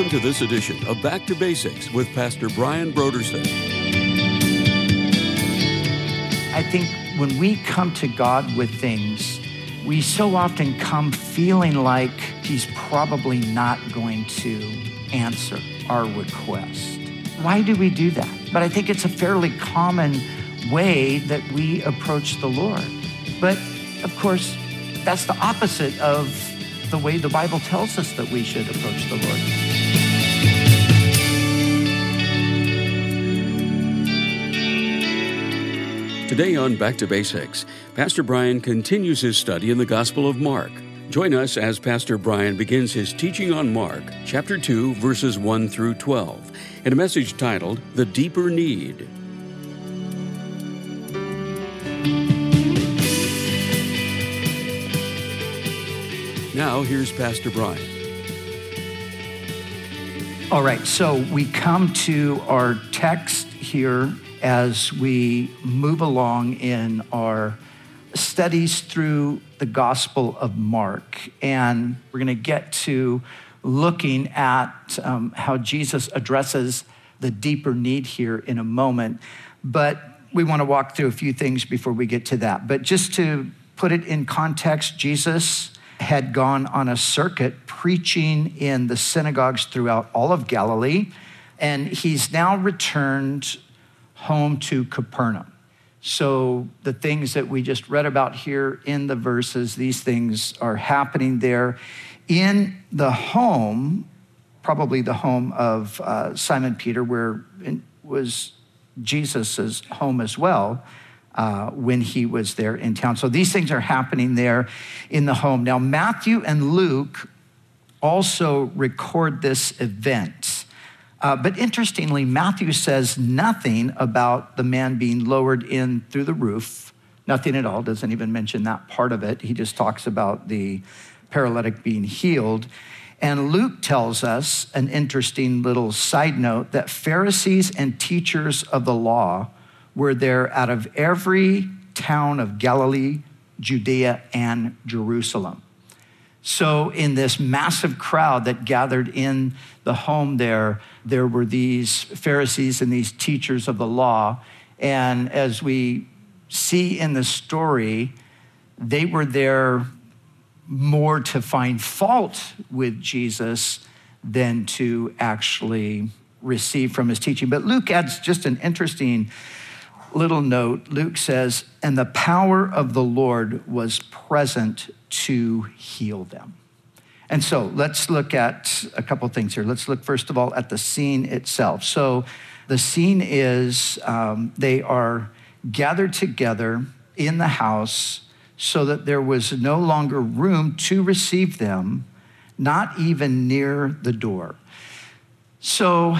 Welcome to this edition of Back to Basics with Pastor Brian Brodersen. I think when we come to God with things, we so often come feeling like He's probably not going to answer our request. Why do we do that? But I think it's a fairly common way that we approach the Lord. But of course, that's the opposite of the way the Bible tells us that we should approach the Lord. Today on Back to Basics, Pastor Brian continues his study in the Gospel of Mark. Join us as Pastor Brian begins his teaching on Mark, chapter 2, verses 1 through 12, in a message titled The Deeper Need. Now, here's Pastor Brian. All right, so we come to our text here as we move along in our studies through the Gospel of Mark. And we're going to get to looking at um, how Jesus addresses the deeper need here in a moment. But we want to walk through a few things before we get to that. But just to put it in context, Jesus had gone on a circuit preaching in the synagogues throughout all of Galilee, and he's now returned home to Capernaum. So, the things that we just read about here in the verses, these things are happening there in the home, probably the home of uh, Simon Peter, where it was Jesus' home as well uh, when he was there in town. So these things are happening there in the home. Now, Matthew and Luke also record this event. Uh, but interestingly, Matthew says nothing about the man being lowered in through the roof. Nothing at all, doesn't even mention that part of it. He just talks about the paralytic being healed. And Luke tells us an interesting little side note that Pharisees and teachers of the law were there out of every town of Galilee, Judea, and Jerusalem. So, in this massive crowd that gathered in the home there, there were these Pharisees and these teachers of the law. And as we see in the story, they were there more to find fault with Jesus than to actually receive from his teaching. But Luke adds just an interesting little note, Luke says, and the power of the Lord was present to heal them. And so let's look at a couple things here. Let's look, first of all, at the scene itself. So the scene is um, they are gathered together in the house so that there was no longer room to receive them, not even near the door. So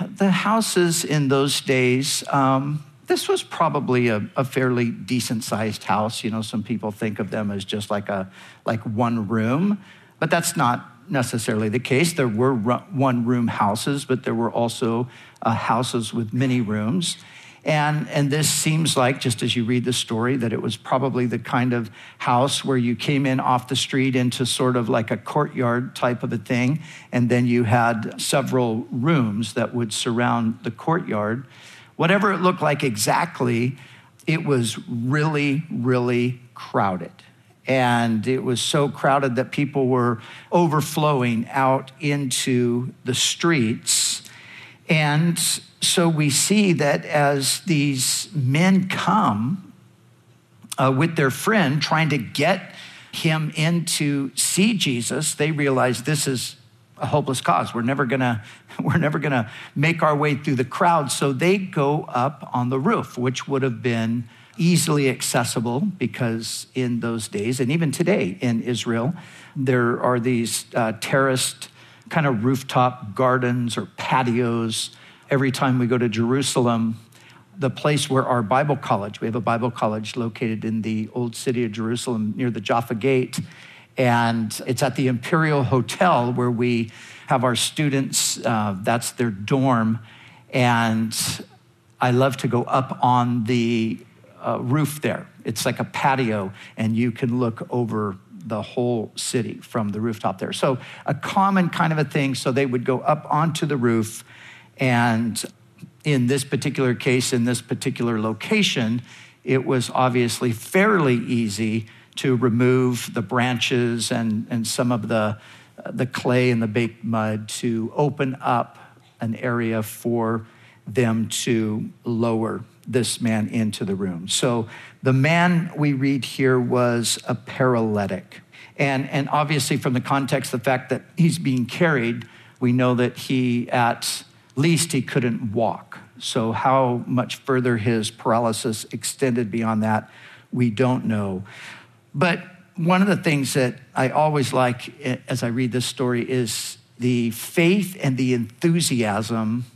the houses in those days, um, this was probably a, a, fairly decent sized house. You know, some people think of them as just like a like one room, but that's not necessarily the case. There were one room houses, but there were also uh, houses with many rooms. And, and this seems like, just as you read the story, that it was probably the kind of house where you came in off the street into sort of like a courtyard type of a thing, and then you had several rooms that would surround the courtyard. Whatever it looked like exactly, it was really, really crowded. And it was so crowded that people were overflowing out into the streets. And so we see that as these men come uh, with their friend trying to get him in to see Jesus, they realize this is a hopeless cause. We're never gonna, we're never gonna make our way through the crowd. So they go up on the roof, which would have been easily accessible because in those days, and even today in Israel, there are these uh, terraced kind of rooftop gardens or patios. Every time we go to Jerusalem, the place where our Bible college, we have a Bible college located in the old city of Jerusalem near the Jaffa Gate and it's at the Imperial Hotel where we have our students, uh, that's their dorm. And I love to go up on the uh, roof there. It's like a patio, and you can look over the whole city from the rooftop there. So, a common kind of a thing. So, they would go up onto the roof. And in this particular case, in this particular location, it was obviously fairly easy to remove the branches and, and some of the, the clay and the baked mud to open up an area for them to lower this man into the room. So the man we read here was a paralytic. And, and obviously, from the context, the fact that he's being carried, we know that he, at least, he couldn't walk. So, how much further his paralysis extended beyond that, we don't know. But one of the things that I always like eh, as I read this story is the faith and the enthusiasm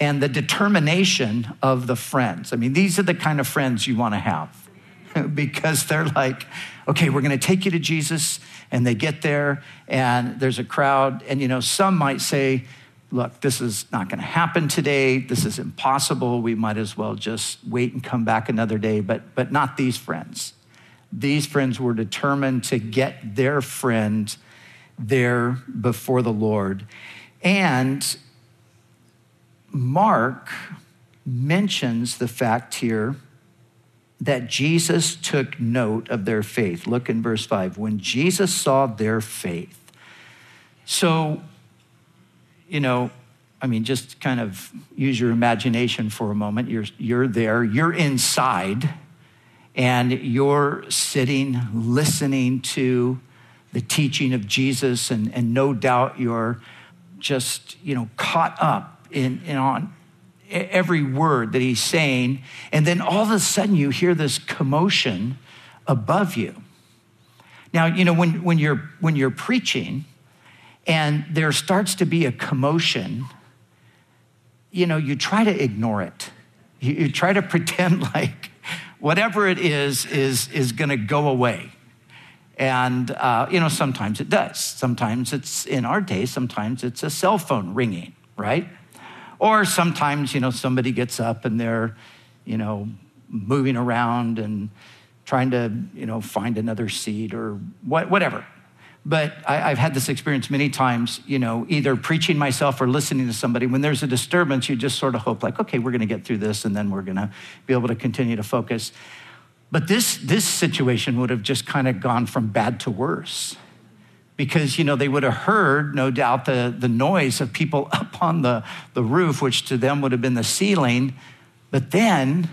and the determination of the friends. I mean, these are the kind of friends you want to have because they're like, okay, we're going to take you to Jesus. And they get there and there's a crowd. And, you know, some might say, look, this is not going to happen today. This is impossible. We might as well just wait and come back another day. But, but not these friends. These friends were determined to get their friend there before the Lord. And Mark mentions the fact here that Jesus took note of their faith. Look in verse 5. When Jesus saw their faith. So, you know, I mean, just kind of use your imagination for a moment. You're, you're there, you're inside, and you're sitting, listening to the teaching of Jesus, and, and no doubt you're just, you know, caught up in, in on every word that he's saying. And then all of a sudden you hear this commotion above you. Now, you know, when, when, you're, when you're preaching and there starts to be a commotion, you know, you try to ignore it. You, you try to pretend like whatever it is, is, is going to go away. And, uh, you know, sometimes it does. Sometimes it's in our day, sometimes it's a cell phone ringing, right? Or sometimes, you know, somebody gets up and they're, you know, moving around and trying to, you know, find another seat or what, whatever. But I, have had this experience many times, you know, either preaching myself or listening to somebody. When there's a disturbance, you just sort of hope, like, okay, we're going to get through this and then we're going to be able to continue to focus. But this, this situation would have just kind of gone from bad to worse because you know they would have heard no doubt the, the noise of people up on the, the roof which to them would have been the ceiling but then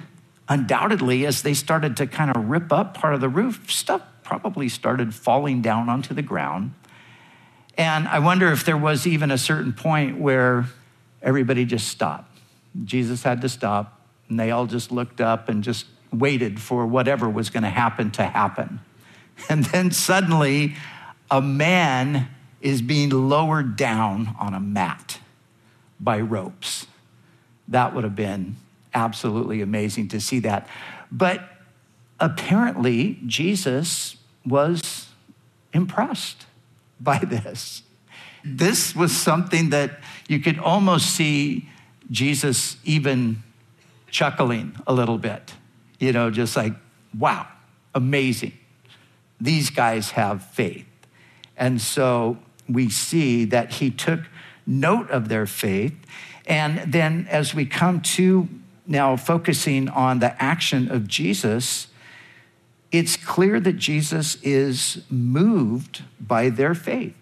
undoubtedly as they started to kind of rip up part of the roof stuff probably started falling down onto the ground and i wonder if there was even a certain point where everybody just stopped jesus had to stop and they all just looked up and just waited for whatever was going to happen to happen and then suddenly a man is being lowered down on a mat by ropes. That would have been absolutely amazing to see that. But apparently, Jesus was impressed by this. This was something that you could almost see Jesus even chuckling a little bit, you know, just like, wow, amazing. These guys have faith. And so we see that he took note of their faith. And then as we come to now focusing on the action of Jesus, it's clear that Jesus is moved by their faith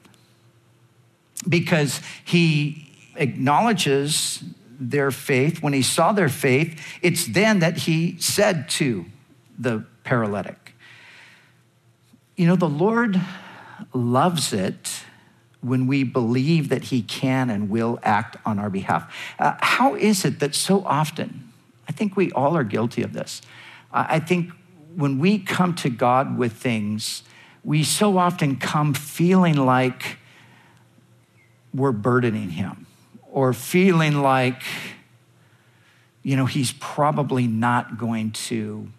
because he acknowledges their faith. When he saw their faith, it's then that he said to the paralytic, You know, the Lord loves it when we believe that he can and will act on our behalf. Uh, how is it that so often, I think we all are guilty of this. I think when we come to God with things, we so often come feeling like we're burdening him or feeling like, you know, he's probably not going to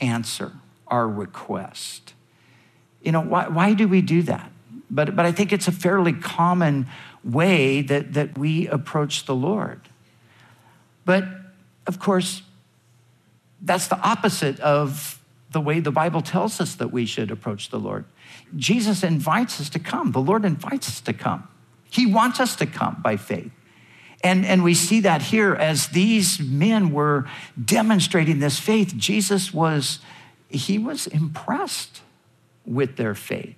answer our request. You know, why, why do we do that? But, but I think it's a fairly common way that, that we approach the Lord. But of course, that's the opposite of the way the Bible tells us that we should approach the Lord. Jesus invites us to come. The Lord invites us to come. He wants us to come by faith. And, and we see that here as these men were demonstrating this faith. Jesus was, he was impressed with their faith.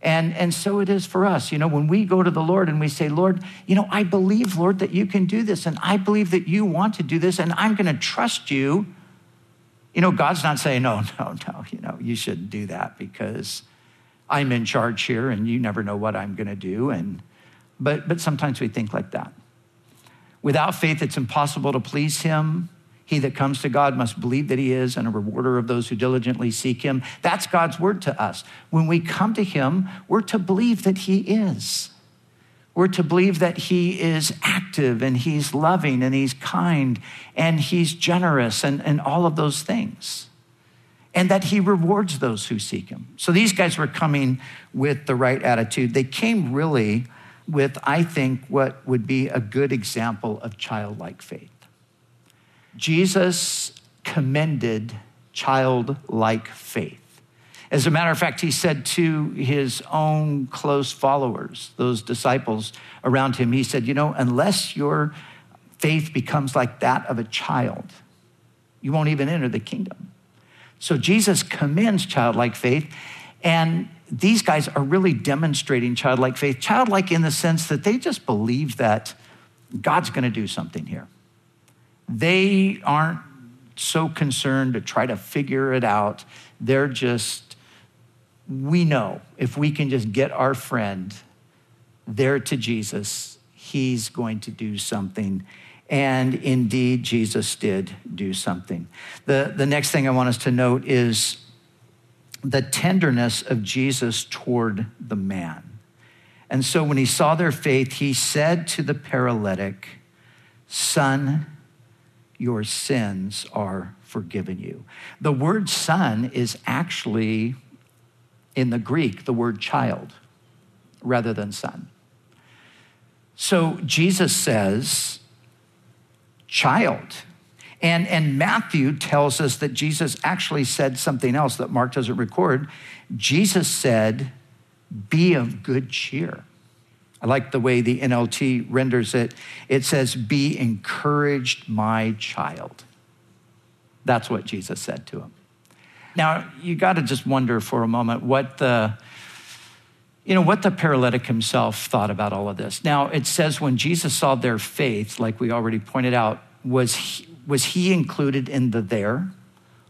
And, and so it is for us. You know, when we go to the Lord and we say, Lord, you know, I believe, Lord, that you can do this, and I believe that you want to do this, and I'm going to trust you. You know, God's not saying, no, no, no, you know, you shouldn't do that because I'm in charge here and you never know what I'm going to do. And, but, but sometimes we think like that. Without faith, it's impossible to please him. He that comes to God must believe that he is and a rewarder of those who diligently seek him. That's God's word to us. When we come to him, we're to believe that he is. We're to believe that he is active and he's loving and he's kind and he's generous and, and all of those things. And that he rewards those who seek him. So these guys were coming with the right attitude. They came really with, I think, what would be a good example of childlike faith. Jesus commended childlike faith. As a matter of fact, he said to his own close followers, those disciples around him, he said, You know, unless your faith becomes like that of a child, you won't even enter the kingdom. So Jesus commends childlike faith, and these guys are really demonstrating childlike faith. Childlike in the sense that they just believe that God's going to do something here. They aren't so concerned to try to figure it out. They're just, we know if we can just get our friend there to Jesus, he's going to do something. And indeed, Jesus did do something. The, the next thing I want us to note is the tenderness of Jesus toward the man. And so when he saw their faith, he said to the paralytic, Son, your sins are forgiven you. The word son is actually in the Greek, the word child rather than son. So Jesus says, child. And, and Matthew tells us that Jesus actually said something else that Mark doesn't record. Jesus said, be of good cheer. I like the way the NLT renders it. It says, Be encouraged, my child. That's what Jesus said to him. Now, you got to just wonder for a moment what the you know what the paralytic himself thought about all of this. Now, it says when Jesus saw their faith, like we already pointed out, was he, was he included in the there?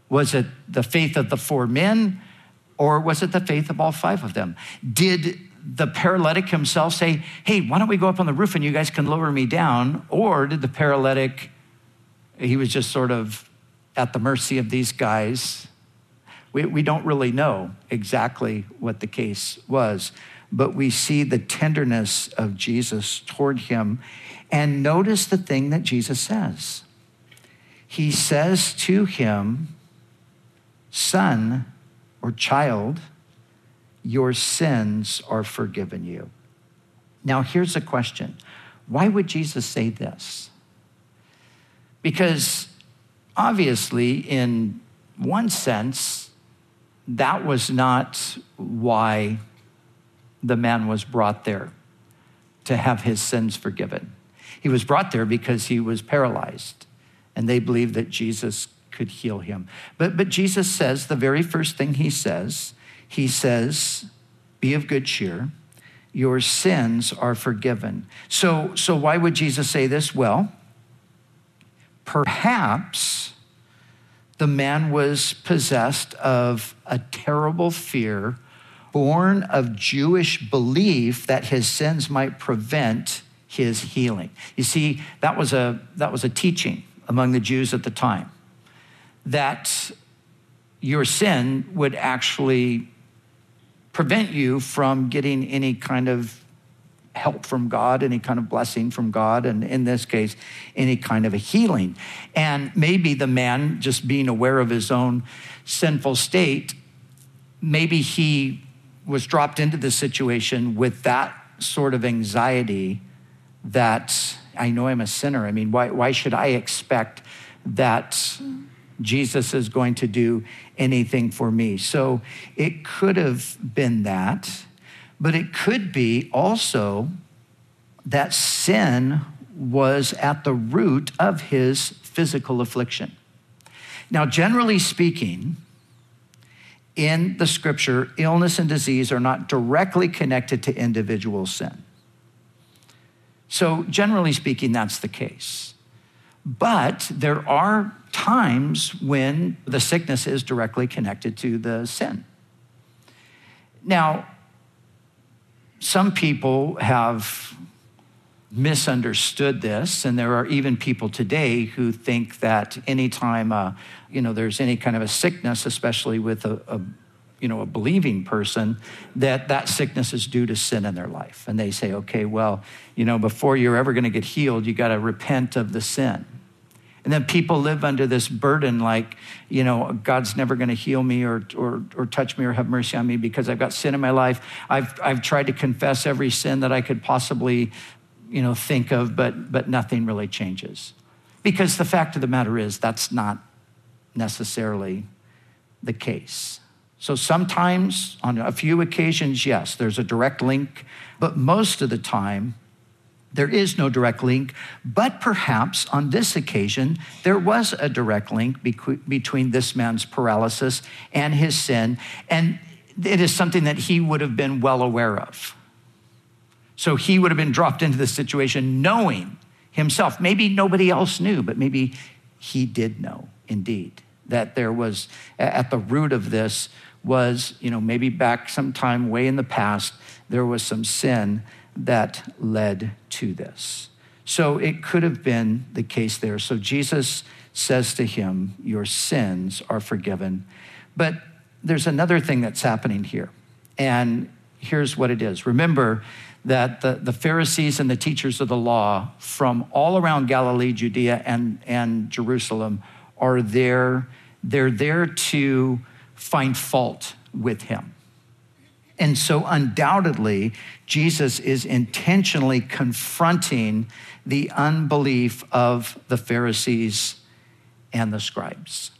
Was it the faith of the four men or was it the faith of all five of them? Did the paralytic himself say, Hey, why don't we go up on the roof and you guys can lower me down? Or did the paralytic, he was just sort of at the mercy of these guys? We, we don't really know exactly what the case was, but we see the tenderness of Jesus toward him. And notice the thing that Jesus says. He says to him, Son or child, your sins are forgiven you. Now, here's a question why would Jesus say this? Because obviously, in one sense, that was not why the man was brought there to have his sins forgiven. He was brought there because he was paralyzed, and they believed that Jesus could heal him. But, but Jesus says, the very first thing he says, he says, Be of good cheer. Your sins are forgiven. So, so why would Jesus say this? Well, perhaps the man was possessed of a terrible fear born of Jewish belief that his sins might prevent his healing. You see, that was a, that was a teaching among the Jews at the time that your sin would actually prevent you from getting any kind of help from God, any kind of blessing from God, and in this case, any kind of a healing. And maybe the man, just being aware of his own sinful state, maybe he was dropped into the situation with that sort of anxiety that I know I'm a sinner. I mean, why, why should I expect that Jesus is going to do anything for me. So it could have been that, but it could be also that sin was at the root of his physical affliction. Now, generally speaking, in the scripture, illness and disease are not directly connected to individual sin. So, generally speaking, that's the case. But there are times when the sickness is directly connected to the sin. Now, some people have misunderstood this, and there are even people today who think that anytime uh, you know there's any kind of a sickness, especially with a, a you know a believing person, that that sickness is due to sin in their life, and they say, okay, well, you know, before you're ever going to get healed, you got to repent of the sin. And then people live under this burden like, you know, God's never going to heal me or, or, or touch me or have mercy on me because I've got sin in my life. I've, I've tried to confess every sin that I could possibly you know, think of, but, but nothing really changes. Because the fact of the matter is, that's not necessarily the case. So sometimes, on a few occasions, yes, there's a direct link, but most of the time, there is no direct link. But perhaps on this occasion, there was a direct link between this man's paralysis and his sin, and it is something that he would have been well aware of. So he would have been dropped into this situation knowing himself. Maybe nobody else knew, but maybe he did know indeed that there was at the root of this was, you know, maybe back sometime way in the past, there was some sin that led to this. So it could have been the case there. So Jesus says to him, Your sins are forgiven. But there's another thing that's happening here. And here's what it is. Remember, that the, the Pharisees and the teachers of the law from all around Galilee, Judea, and, and Jerusalem are there. They're there to find fault with him. And so, undoubtedly, Jesus is intentionally confronting the unbelief of the Pharisees and the scribes.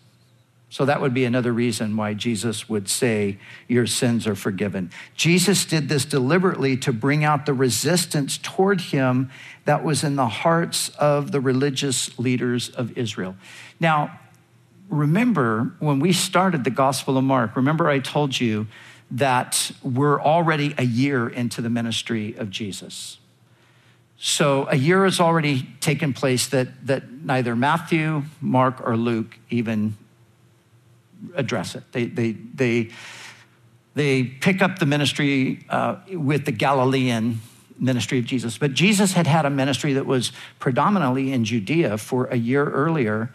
So that would be another reason why Jesus would say, Your sins are forgiven. Jesus did this deliberately to bring out the resistance toward him that was in the hearts of the religious leaders of Israel. Now, remember when we started the Gospel of Mark, remember I told you that we're already a year into the ministry of Jesus. So a year has already taken place that, that neither Matthew, Mark, or Luke even address it. They, they, they, they pick up the ministry uh, with the Galilean ministry of Jesus. But Jesus had had a ministry that was predominantly in Judea for a year earlier.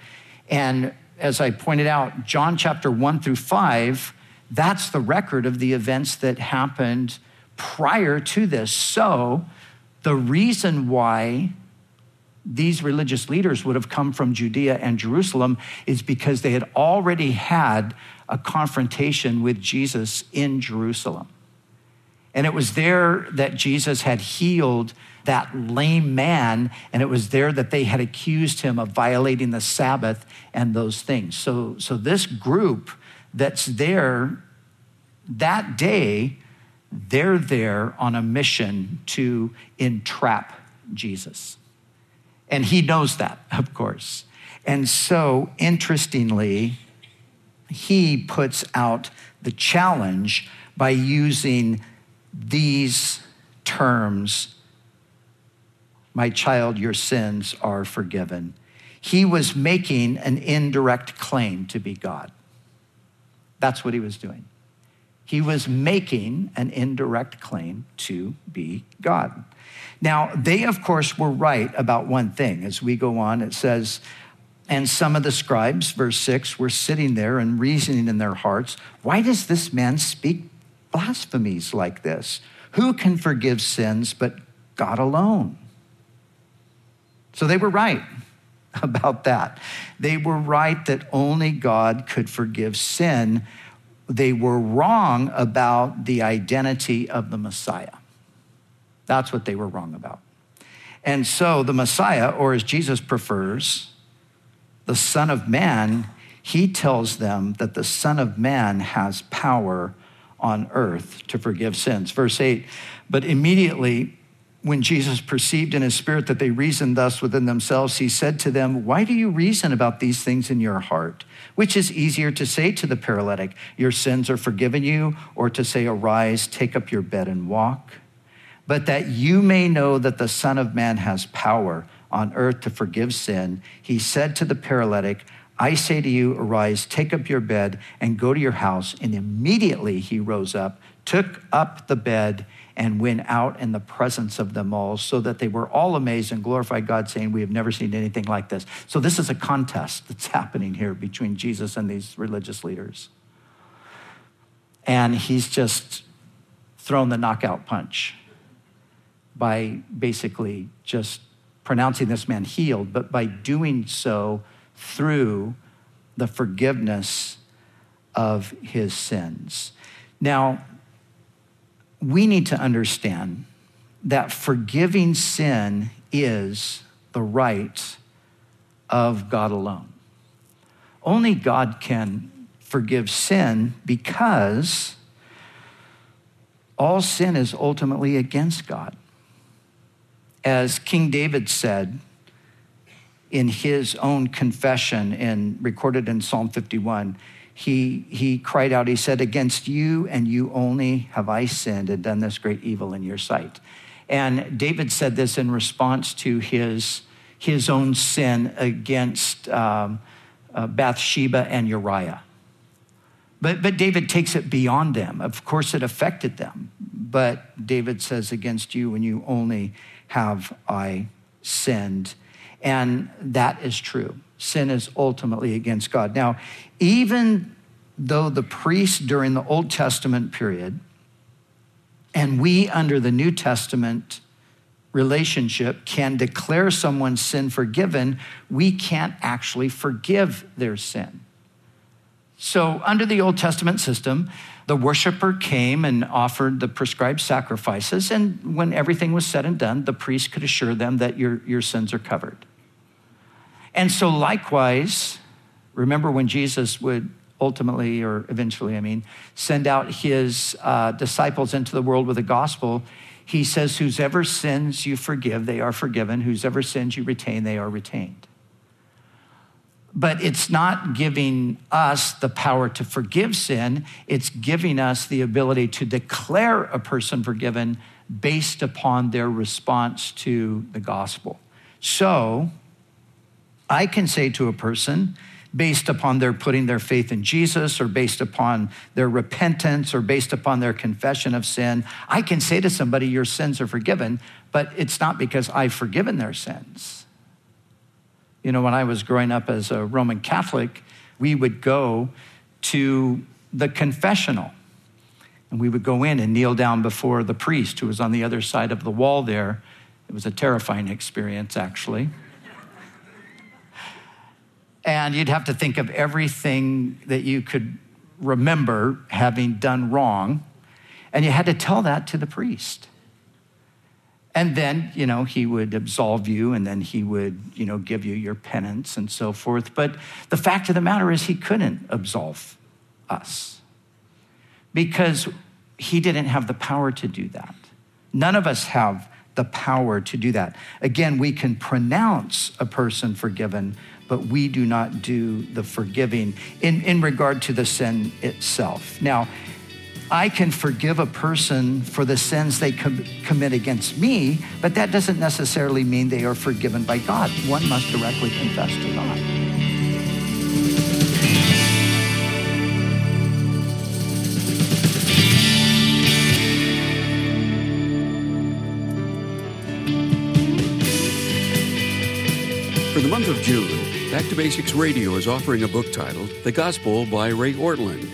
And as I pointed out, John chapter 1 through 5, that's the record of the events that happened prior to this. So the reason why these religious leaders would have come from Judea and Jerusalem is because they had already had a confrontation with Jesus in Jerusalem. And it was there that Jesus had healed that lame man, and it was there that they had accused him of violating the Sabbath and those things. So, so this group that's there that day, they're there on a mission to entrap Jesus. And he knows that, of course. And so, interestingly, he puts out the challenge by using these terms My child, your sins are forgiven. He was making an indirect claim to be God. That's what he was doing. He was making an indirect claim to be God. Now, they, of course, were right about one thing. As we go on, it says, and some of the scribes, verse 6, were sitting there and reasoning in their hearts, why does this man speak blasphemies like this? Who can forgive sins but God alone? So they were right about that. They were right that only God could forgive sin. They were wrong about the identity of the Messiah. That's what they were wrong about. And so the Messiah, or as Jesus prefers, the Son of Man, he tells them that the Son of Man has power on earth to forgive sins. Verse 8, but immediately when Jesus perceived in his spirit that they reasoned thus within themselves, he said to them, Why do you reason about these things in your heart? Which is easier to say to the paralytic, Your sins are forgiven you, or to say, Arise, take up your bed and walk? But that you may know that the Son of Man has power on earth to forgive sin, he said to the paralytic, I say to you, arise, take up your bed, and go to your house. And immediately he rose up, took up the bed, and went out in the presence of them all, so that they were all amazed and glorified God, saying, We have never seen anything like this. So, this is a contest that's happening here between Jesus and these religious leaders. And he's just thrown the knockout punch by basically just pronouncing this man healed, but by doing so through the forgiveness of his sins. Now, we need to understand that forgiving sin is the right of God alone. Only God can forgive sin because all sin is ultimately against God. As King David said in his own confession and recorded in Psalm 51, he, he cried out, he said, Against you and you only have I sinned and done this great evil in your sight. And David said this in response to his, his own sin against um, uh, Bathsheba and Uriah. But, but David takes it beyond them. Of course, it affected them. But David says, Against you and you only have I sinned. And that is true sin is ultimately against God. Now, even though the priests during the Old Testament period and we under the New Testament relationship can declare someone's sin forgiven, we can't actually forgive their sin. So, under the Old Testament system, the worshiper came and offered the prescribed sacrifices, and when everything was said and done, the priest could assure them that your, your sins are covered. And so, likewise, remember when Jesus would ultimately, or eventually, I mean, send out his uh, disciples into the world with the gospel, he says, Whosever sins you forgive, they are forgiven. Whosever sins you retain, they are retained. But it's not giving us the power to forgive sin, it's giving us the ability to declare a person forgiven based upon their response to the gospel. So, I can say to a person, based upon their putting their faith in Jesus or based upon their repentance or based upon their confession of sin, I can say to somebody, Your sins are forgiven, but it's not because I've forgiven their sins. You know, when I was growing up as a Roman Catholic, we would go to the confessional. And we would go in and kneel down before the priest who was on the other side of the wall there. It was a terrifying experience, actually. And you'd have to think of everything that you could remember having done wrong. And you had to tell that to the priest. And then, you know, he would absolve you and then he would, you know, give you your penance and so forth. But the fact of the matter is, he couldn't absolve us because he didn't have the power to do that. None of us have the power to do that. Again, we can pronounce a person forgiven, but we do not do the forgiving in, in regard to the sin itself. Now, I can forgive a person for the sins they com- commit against me, but that doesn't necessarily mean they are forgiven by God. One must directly confess to God. For the month of June, Back to Basics Radio is offering a book titled The Gospel by Ray Ortlund.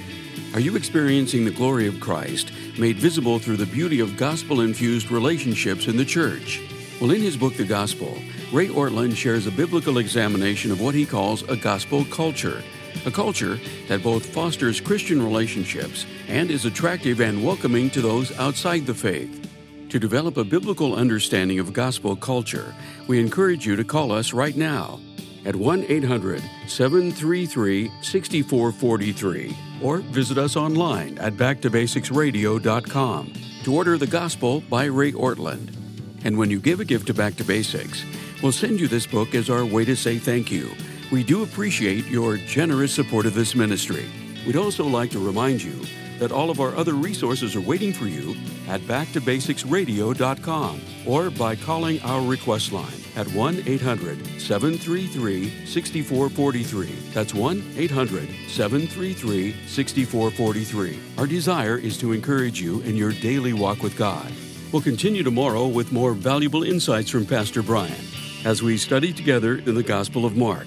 Are you experiencing the glory of Christ made visible through the beauty of gospel infused relationships in the church? Well, in his book, The Gospel, Ray Ortlund shares a biblical examination of what he calls a gospel culture, a culture that both fosters Christian relationships and is attractive and welcoming to those outside the faith. To develop a biblical understanding of gospel culture, we encourage you to call us right now at 1 800 733 6443 or visit us online at backtobasicsradio.com to order the gospel by Ray Ortlund. And when you give a gift to Back to Basics, we'll send you this book as our way to say thank you. We do appreciate your generous support of this ministry. We'd also like to remind you that all of our other resources are waiting for you at backtobasicsradio.com or by calling our request line at 1 800 733 6443. That's 1 800 733 6443. Our desire is to encourage you in your daily walk with God. We'll continue tomorrow with more valuable insights from Pastor Brian as we study together in the Gospel of Mark.